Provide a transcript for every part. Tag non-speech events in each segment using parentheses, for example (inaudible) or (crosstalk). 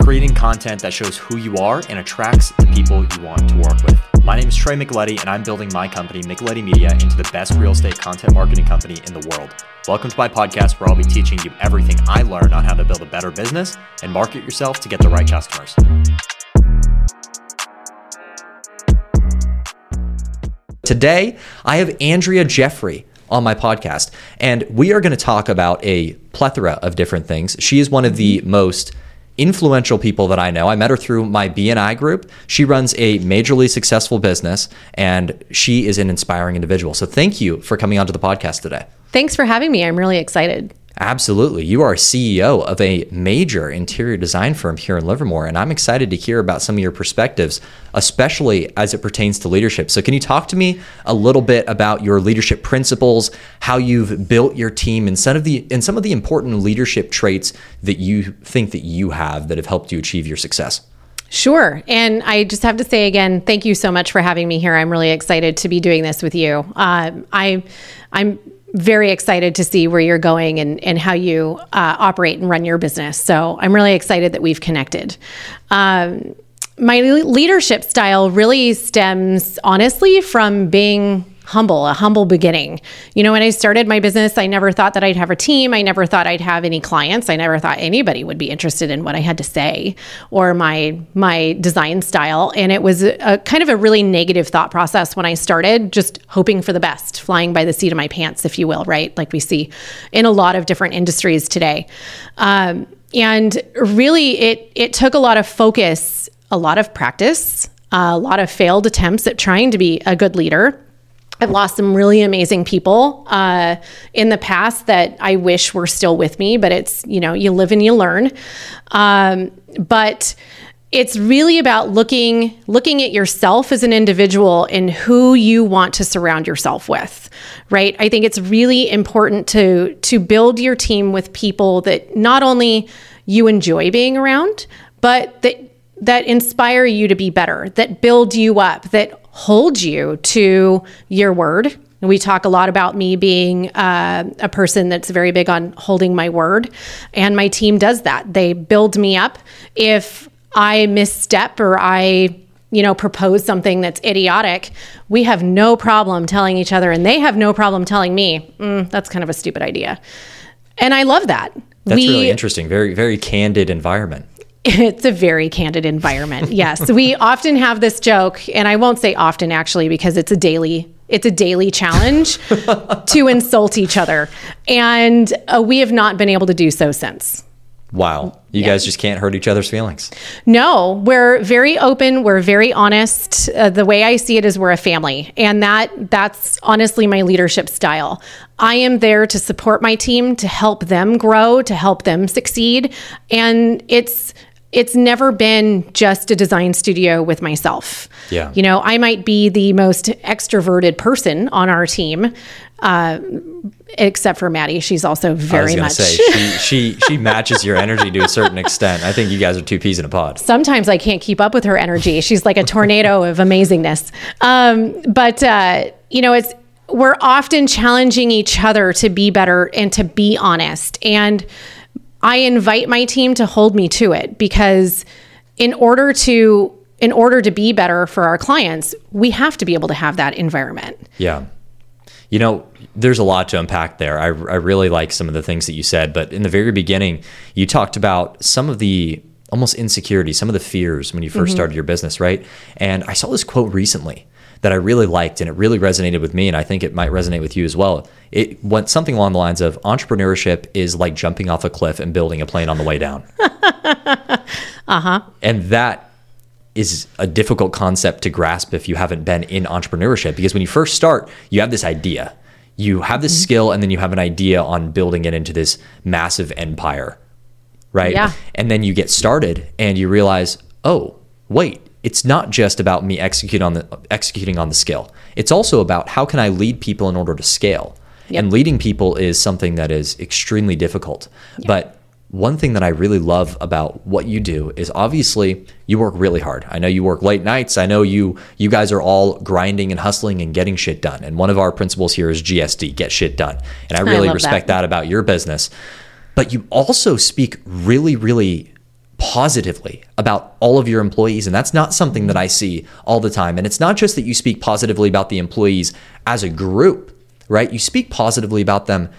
creating content that shows who you are and attracts the people you want to work with. My name is Trey Micheletti, and I'm building my company, Micheletti Media, into the best real estate content marketing company in the world. Welcome to my podcast, where I'll be teaching you everything I learned on how to build a better business and market yourself to get the right customers. Today, I have Andrea Jeffery on my podcast, and we are going to talk about a plethora of different things. She is one of the most influential people that I know. I met her through my BNI group. She runs a majorly successful business and she is an inspiring individual. So thank you for coming onto the podcast today. Thanks for having me. I'm really excited. Absolutely. You are CEO of a major interior design firm here in Livermore, and I'm excited to hear about some of your perspectives, especially as it pertains to leadership. So, can you talk to me a little bit about your leadership principles, how you've built your team, and some of the and some of the important leadership traits that you think that you have that have helped you achieve your success? Sure. And I just have to say again, thank you so much for having me here. I'm really excited to be doing this with you. Uh, I, I'm very excited to see where you're going and, and how you uh, operate and run your business. So I'm really excited that we've connected. Um, my leadership style really stems honestly from being humble, a humble beginning. You know, when I started my business, I never thought that I'd have a team. I never thought I'd have any clients. I never thought anybody would be interested in what I had to say or my my design style. And it was a, a kind of a really negative thought process when I started, just hoping for the best, flying by the seat of my pants, if you will, right? Like we see in a lot of different industries today. Um, and really, it it took a lot of focus, a lot of practice, a lot of failed attempts at trying to be a good leader I've lost some really amazing people uh, in the past that I wish were still with me, but it's, you know, you live and you learn. Um, but it's really about looking looking at yourself as an individual and who you want to surround yourself with right i think it's really important to to build your team with people that not only you enjoy being around but that that inspire you to be better that build you up that hold you to your word. We talk a lot about me being uh, a person that's very big on holding my word, and my team does that. They build me up. If I misstep or I you know, propose something that's idiotic, we have no problem telling each other, and they have no problem telling me, mm, that's kind of a stupid idea. And I love that. That's we, really interesting. Very, very candid environment. It's a very candid environment. (laughs) Yes. we often have this joke, and I won't say often actually because it's a daily it's a daily challenge (laughs) to insult each other. And uh, we have not been able to do so since. Wow. You yeah. guys just can't hurt each other's feelings. No, we're very open, we're very honest. Uh, the way I see it is we're a family, and that that's honestly my leadership style. I am there to support my team, to help them grow, to help them succeed, and it's it's never been just a design studio with myself. Yeah. You know, I might be the most extroverted person on our team, uh, except for Maddie. She's also very much. Say, she, she she matches your energy to a certain extent. I think you guys are two peas in a pod. Sometimes I can't keep up with her energy. She's like a tornado of amazingness. Um, but uh, you know, it's we're often challenging each other to be better and to be honest and I invite my team to hold me to it because in order to in order to be better for our clients, we have to be able to have that environment. Yeah. You know, there's a lot to unpack there. I, I really like some of the things that you said, but in the very beginning, you talked about some of the almost insecurity, some of the fears when you 1st mm-hmm. started your business, right? And I saw this quote recently that I really liked and it really resonated with me and I think it might resonate with you as well. It went something along the lines of entrepreneurship is like jumping off a cliff and building a plane on the way down. (laughs) uh-huh. And that is a difficult concept to grasp if you haven't been in entrepreneurship because when you first start, you have this idea. You have this mm-hmm. skill and then you have an idea on building it into this massive empire. Right? Yeah. And then you get started and you realize, "Oh, wait, it's not just about me execute on the executing on the skill. It's also about how can I lead people in order to scale. Yep. And leading people is something that is extremely difficult. Yep. But one thing that I really love about what you do is obviously you work really hard. I know you work late nights. I know you you guys are all grinding and hustling and getting shit done. And one of our principles here is GSD, get shit done. And I really I respect that. that about your business. But you also speak really really positively about all of your employees. And that's not something that I see all the time. And it's not just that you speak positively about the employees as a group, right? You speak positively about them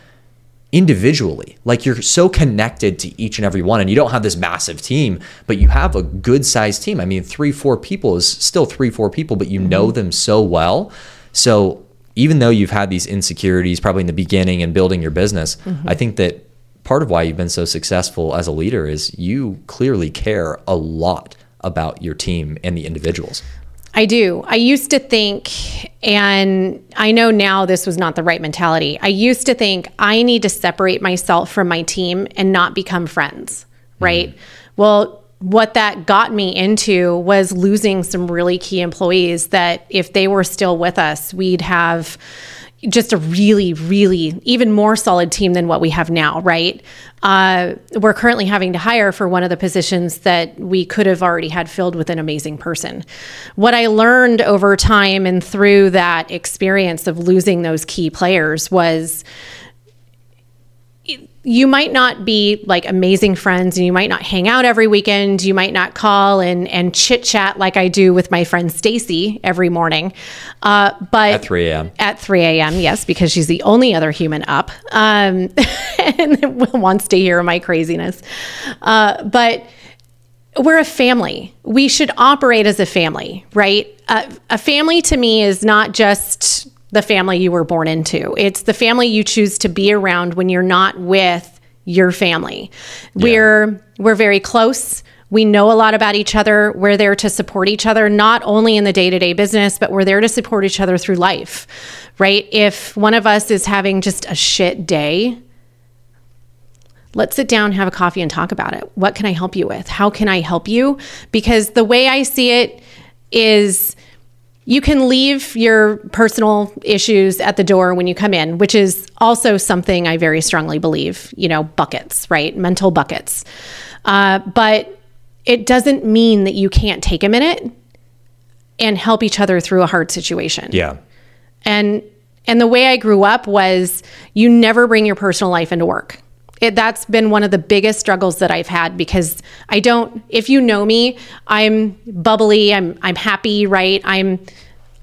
individually. Like you're so connected to each and every one, and you don't have this massive team, but you have a good sized team. I mean, three, four people is still three, four people, but you mm-hmm. know them so well. So even though you've had these insecurities probably in the beginning and building your business, mm-hmm. I think that part of why you've been so successful as a leader is you clearly care a lot about your team and the individuals. I do. I used to think, and I know now this was not the right mentality. I used to think I need to separate myself from my team and not become friends, right? Mm-hmm. Well, what that got me into was losing some really key employees that if they were still with us, we'd have just a really, really even more solid team than what we have now, right? Uh, we're currently having to hire for one of the positions that we could have already had filled with an amazing person. What I learned over time and through that experience of losing those key players was you might not be like amazing friends and you might not hang out every weekend. You might not call and and chit chat like i do with my friend stacy every morning. Uh, but at 3 a.m at 3 a.m yes because she's the only other human up um, (laughs) and wants to hear my craziness. Uh, but we're a family. We should operate as a family right? Uh, a family to me is not just the family you were born into. It's the family you choose to be around when you're not with your family. Yeah. We're we're very close. We know a lot about each other. We're there to support each other, not only in the day to day business, but we're there to support each other through life, right? If one of us is having just a shit day, let's sit down, have a coffee, and talk about it. What can I help you with? How can I help you? Because the way I see it is you can leave your personal issues at the door when you come in, which is also something I very strongly believe, you know, buckets, right? Mental buckets. Uh, but it doesn't mean that you can't take a minute and help each other through a hard situation. Yeah. And and the way I grew up was you never bring your personal life into work. It, that's been one of the biggest struggles that I've had because I don't. If you know me, I'm bubbly. I'm I'm happy. Right. I'm.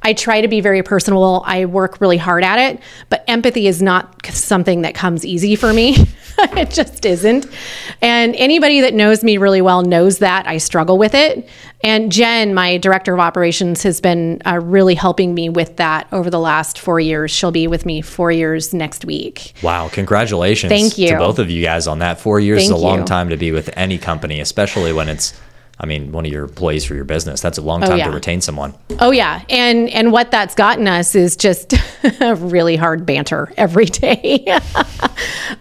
I try to be very personable. I work really hard at it, but empathy is not something that comes easy for me. (laughs) it just isn't. And anybody that knows me really well knows that I struggle with it. And Jen, my director of operations, has been uh, really helping me with that over the last four years. She'll be with me four years next week. Wow. Congratulations. Thank you. To both of you guys on that. Four years Thank is a long time to be with any company, especially when it's I mean, one of your employees for your business. That's a long oh, time oh, yeah. to retain someone. Oh yeah, and and what that's gotten us is just (laughs) really hard banter every day. (laughs)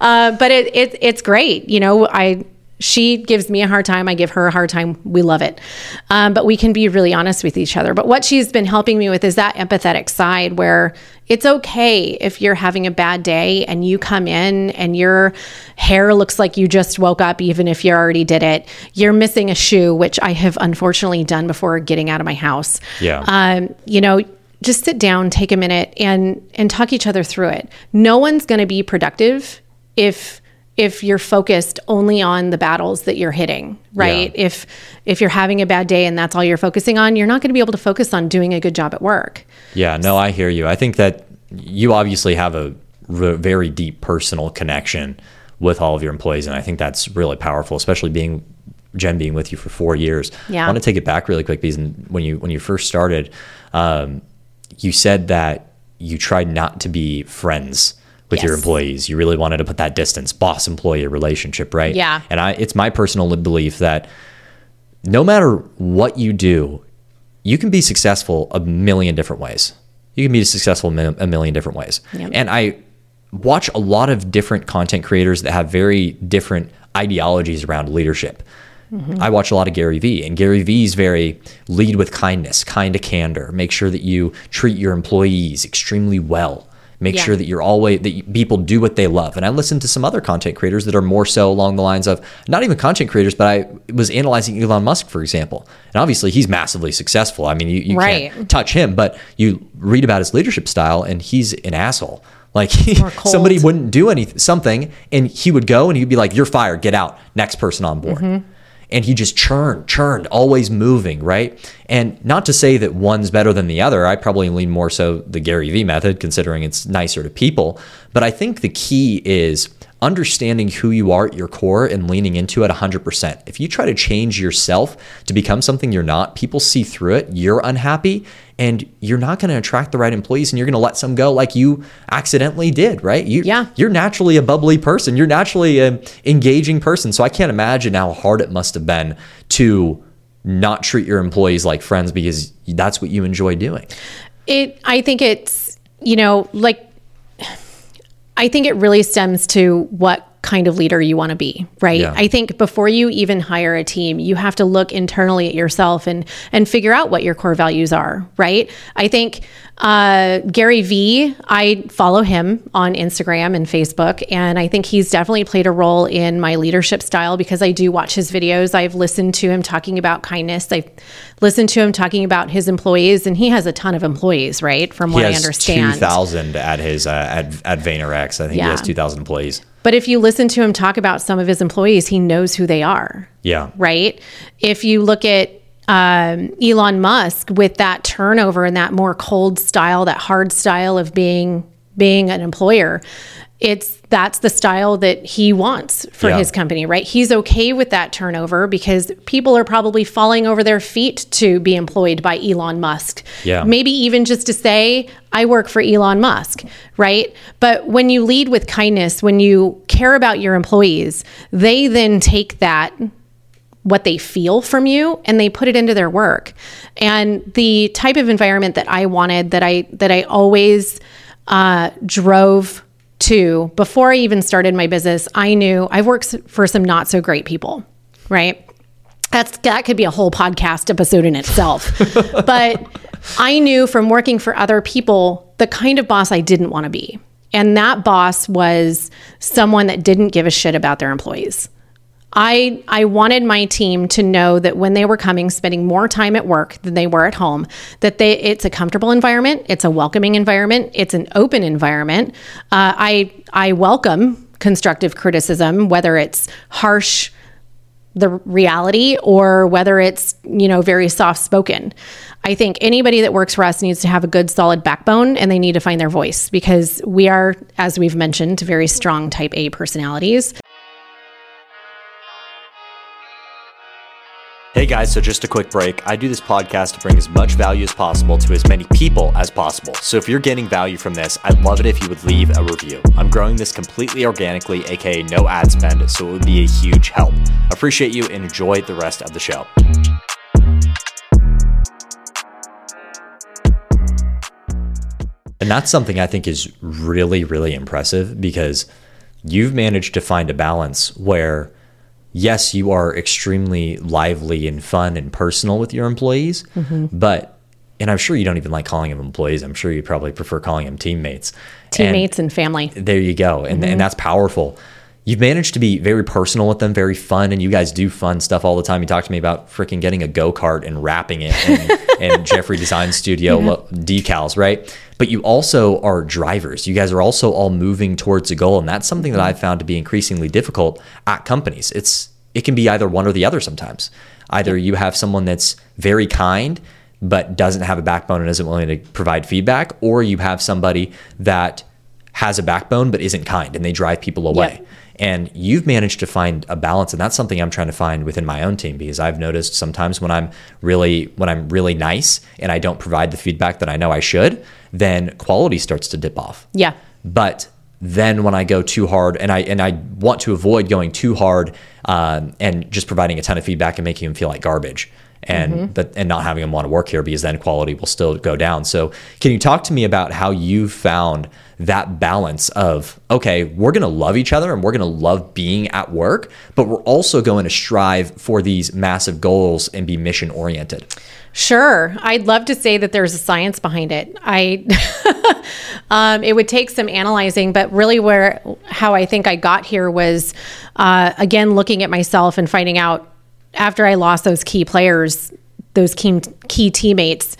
uh, but it, it it's great. You know, I she gives me a hard time. I give her a hard time. We love it. Um, but we can be really honest with each other. But what she's been helping me with is that empathetic side where it's okay if you're having a bad day and you come in and your hair looks like you just woke up, even if you already did it. You're missing a shoe, which I have unfortunately done before getting out of my house. Yeah. Um, you know, just sit down, take a minute and and talk each other through it. No one's going to be productive if if you're focused only on the battles that you're hitting, right? Yeah. If if you're having a bad day and that's all you're focusing on, you're not going to be able to focus on doing a good job at work. Yeah, no, I hear you. I think that you obviously have a very deep personal connection with all of your employees and I think that's really powerful, especially being Jen being with you for 4 years. Yeah. I want to take it back really quick because when you when you first started, um, you said that you tried not to be friends with yes. your employees. You really wanted to put that distance, boss employee relationship, right? Yeah. And I, it's my personal belief that no matter what you do, you can be successful a million different ways. You can be successful a million different ways. Yep. And I watch a lot of different content creators that have very different ideologies around leadership. Mm-hmm. I watch a lot of Gary Vee, and Gary Vee's very lead with kindness, kind of candor. Make sure that you treat your employees extremely well. Make yeah. sure that you're always that people do what they love. And I listened to some other content creators that are more so along the lines of not even content creators, but I was analyzing Elon Musk, for example. And obviously he's massively successful. I mean, you, you right. can't touch him, but you read about his leadership style and he's an asshole. (laughs) Like somebody wouldn't do anything, something, and he would go and he'd be like, "You're fired. Get out. Next person on board." Mm-hmm. And he just churned, churned, always moving, right? And not to say that one's better than the other. I probably lean more so the Gary Vee method, considering it's nicer to people. But I think the key is understanding who you are at your core and leaning into it 100%. If you try to change yourself to become something you're not, people see through it, you're unhappy, and you're not going to attract the right employees and you're going to let some go like you accidentally did, right? You, yeah. You're naturally a bubbly person. You're naturally an engaging person. So I can't imagine how hard it must have been to not treat your employees like friends because that's what you enjoy doing. It, I think it's, you know, like I think it really stems to what kind of leader you want to be, right? Yeah. I think before you even hire a team, you have to look internally at yourself and and figure out what your core values are, right? I think uh, Gary Vee, I follow him on Instagram and Facebook, and I think he's definitely played a role in my leadership style because I do watch his videos. I've listened to him talking about kindness. I've listened to him talking about his employees, and he has a ton of employees, right? From what I understand, two thousand at his uh, at at VaynerX. I think he has two thousand employees. But if you listen to him talk about some of his employees, he knows who they are, Yeah, right? If you look at um, Elon Musk with that turnover and that more cold style, that hard style of being being an employer, it's that's the style that he wants for Yeah. his company, right? He's okay with that turnover because people are probably falling over their feet to be employed by Elon Musk. Yeah. Maybe even just to say, I work for Elon Musk, right? But when you lead with kindness, when you care about your employees, they then take that what they feel from you and they put it into their work. And the type of environment that I wanted that I that I always uh, drove to before I even started my business, I knew I've worked for some not so great people, right? That's that could be a whole podcast episode in itself. (laughs) but I knew from working for other people the kind of boss I didn't want to be. And that boss was someone that didn't give a shit about their employees. I I wanted my team to know that when they were coming, spending more time at work than they were at home, that they it's a comfortable environment, it's a welcoming environment, it's an open environment. Uh, I I welcome constructive criticism, whether it's harsh the reality or whether it's you know very soft spoken i think anybody that works for us needs to have a good solid backbone and they need to find their voice because we are as we've mentioned very strong type a personalities guys, so just a quick break. I do this podcast to bring as much value as possible to as many people as possible. So if you're getting value from this, I'd love it if you would leave a review. I'm growing this completely organically, aka no ad spend, so it would be a huge help. Appreciate you and enjoy the rest of the show. And that's something I think is really, really impressive because you've managed to find a balance where yes, you are extremely lively and fun and personal with your employees, mm-hmm. but and I'm sure you don't even like calling them employees. I'm sure you probably prefer calling them teammates. Teammates and, family there you go. And and mm-hmm. that's powerful. You've managed to be very personal with them, very fun, and you guys do fun stuff all the time. You talk to me about freaking getting a go kart and wrapping it and, (laughs) in Jeffery Design Studio decals, right? But you also are drivers. You guys are also all moving towards a goal, and that's something that I've found to be increasingly difficult at companies. It's it can be either one or the other sometimes. Either you have someone that's very kind but doesn't have a backbone and isn't willing to provide feedback, or you have somebody that has a backbone but isn't kind and they drive people away. Yep. And you've managed to find a balance, and that's something I'm trying to find within my own team because I've noticed sometimes when I'm really when I'm really nice and I don't provide the feedback that I know I should, then quality starts to dip off. yeah But then when I go too hard, and I and I want to avoid going too hard um, and just providing a ton of feedback and making them feel like garbage, and but and not having them want to work here because then quality will still go down. So can you talk to me about how you found that balance of okay, we're going to love each other and we're going to love being at work, but we're also going to strive for these massive goals and be mission oriented. Sure. I'd love to say that there's a science behind it. I (laughs) um, it would take some analyzing, but really where how I think I got here was uh, again looking at myself and finding out after I lost those key players, those key key teammates,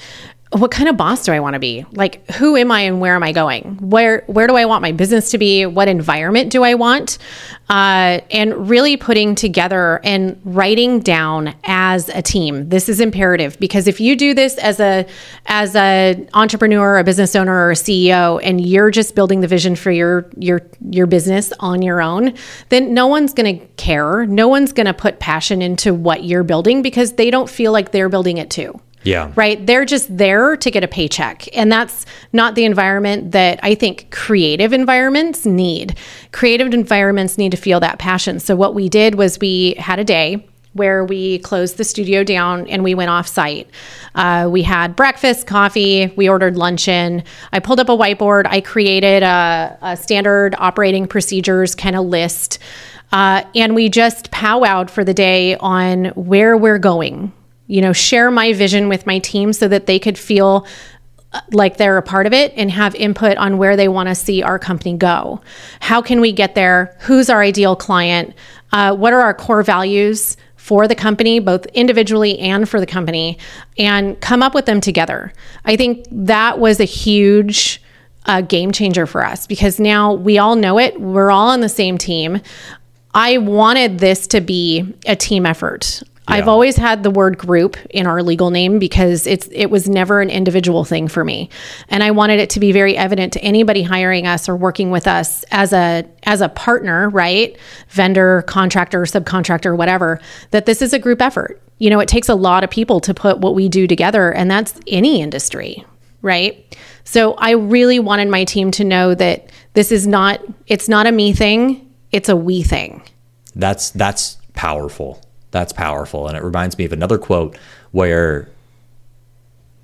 what kind of boss do I want to be? Like who am I and where am I going? Where where do I want my business to be? What environment do I want? Uh, and really putting together and writing down as a team. This is imperative because if you do this as a as a entrepreneur, a business owner, or a CEO, and you're just building the vision for your your your business on your own, then no one's going to care. No one's going to put passion into what you're building because they don't feel like they're building it too. Yeah. Right. They're just there to get a paycheck. And that's not the environment that I think creative environments need. Creative environments need to feel that passion. So, what we did was we had a day where we closed the studio down and we went off site. Uh, we had breakfast, coffee, we ordered luncheon. I pulled up a whiteboard. I created a, a standard operating procedures kind of list. Uh, and we just powwowed for the day on where we're going you know, share my vision with my team so that they could feel uh, like they're a part of it and have input on where they want to see our company go. How can we get there? Who's our ideal client? Uh, what are our core values for the company, both individually and for the company, and come up with them together? I think that was a huge uh, game changer for us because now we all know it. We're all on the same team. I wanted this to be a team effort. I've always had the word group in our legal name because it's it was never an individual thing for me. And I wanted it to be very evident to anybody hiring us or working with us as a as a partner, right? Vendor, contractor, subcontractor, whatever, that this is a group effort. You know, it takes a lot of people to put what we do together and that's any industry, right? So I really wanted my team to know that this is not it's not a me thing, it's a we thing. That's that's powerful. That's powerful. And it reminds me of another quote where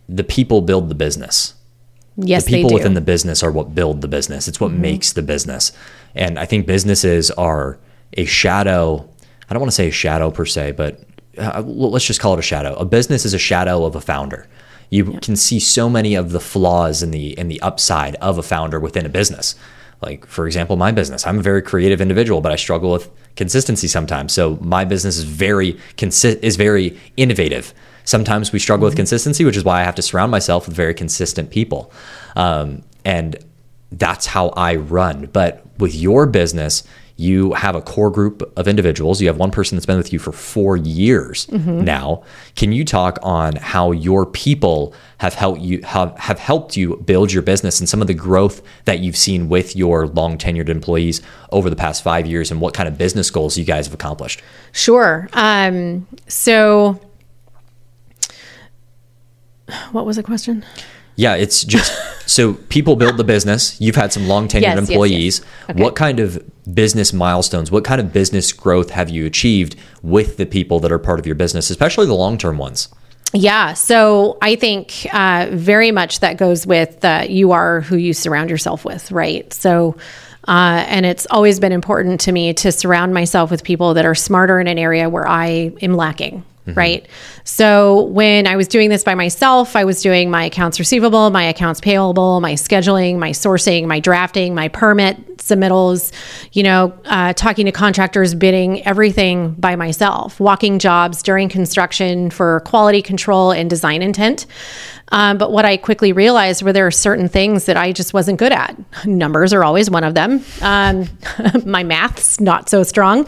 the people build the business. Yes, the people within the business are what build the business. It's what mm-hmm. makes the business. And I think businesses are a shadow. I don't want to say a shadow per se, but uh, let's just call it a shadow. A business is a shadow of a founder. You yeah. can see so many of the flaws in the in the upside of a founder within a business. Like for example, my business. I'm a very creative individual, but I struggle with consistency sometimes. So my business is very consi- is very innovative. Sometimes we struggle mm-hmm. with consistency, which is why I have to surround myself with very consistent people. Um, and that's how I run. But with your business, you have a core group of individuals. You have one person that's been with you for four years mm-hmm. now. Can you talk on how your people have helped you have, have helped you build your business and some of the growth that you've seen with your long tenured employees over the past five years and what kind of business goals you guys have accomplished? Sure. Um, so, what was the question? Yeah, it's just so people build the business. You've had some long tenured yes, employees. Yes, yes. Okay. What kind of business milestones, what kind of business growth have you achieved with the people that are part of your business, especially the long term ones? Yeah, so I think uh, very much that goes with uh, you are who you surround yourself with, right? So, uh, and it's always been important to me to surround myself with people that are smarter in an area where I am lacking, Mm-hmm. Right. So when I was doing this by myself, I was doing my accounts receivable, my accounts payable, my scheduling, my sourcing, my drafting, my permit submittals, you know, uh, talking to contractors, bidding, everything by myself, walking jobs during construction for quality control and design intent. Um, but what I quickly realized were there are certain things that I just wasn't good at. Numbers are always one of them. Um, (laughs) my math's not so strong.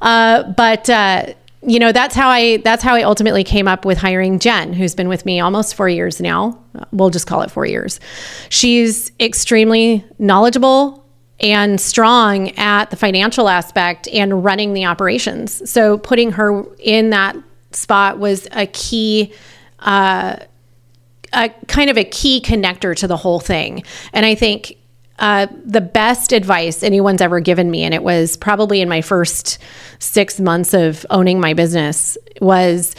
Uh, but, uh, you know that's how i that's how i ultimately came up with hiring jen who's been with me almost four years now. We'll just call it four years. She's extremely knowledgeable and strong at the financial aspect and running the operations. So putting her in that spot was a key uh, a kind of a key connector to the whole thing. And i think uh, the best advice anyone's ever given me, and it was probably in my first six months of owning my business, was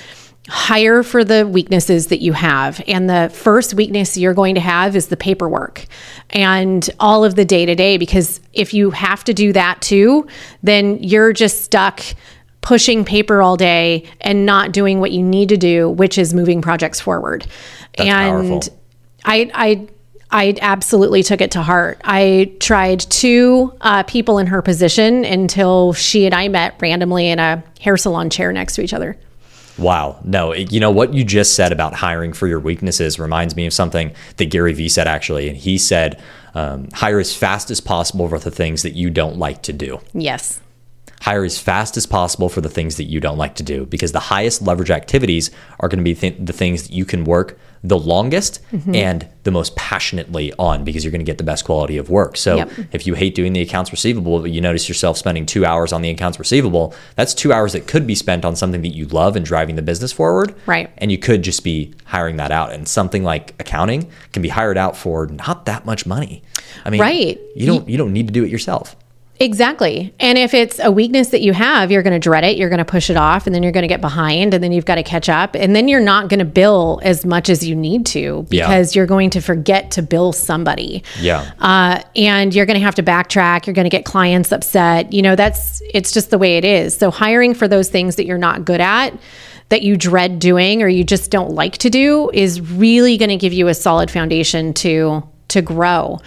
hire for the weaknesses that you have. And the first weakness you're going to have is the paperwork and all of the day to day, because if you have to do that too, then you're just stuck pushing paper all day and not doing what you need to do, which is moving projects forward. That's and powerful. I, I I absolutely took it to heart. I tried two uh, people in her position until she and I met randomly in a hair salon chair next to each other. Wow. No, you know what you just said about hiring for your weaknesses reminds me of something that Gary Vee said actually. And he said, um, hire as fast as possible for the things that you don't like to do. Yes. Hire as fast as possible for the things that you don't like to do because the highest leverage activities are going to be th- the things that you can work the longest mm-hmm. and the most passionately on because you're going to get the best quality of work. So yep. if you hate doing the accounts receivable, but you notice yourself spending two hours on the accounts receivable, that's two hours that could be spent on something that you love and driving the business forward. Right. And you could just be hiring that out. And something like accounting can be hired out for not that much money. I mean, right. You don't you don't need to do it yourself. Exactly. And if it's a weakness that you have, you're going to dread it, you're going to push it off, and then you're going to get behind, and then you've got to catch up. And then you're not going to bill as much as you need to because yeah. you're going to forget to bill somebody. Yeah. Uh, and you're going to have to backtrack. You're going to get clients upset. You know, that's, it's just the way it is. So hiring for those things that you're not good at, that you dread doing or you just don't like to do is really going to give you a solid foundation to to grow.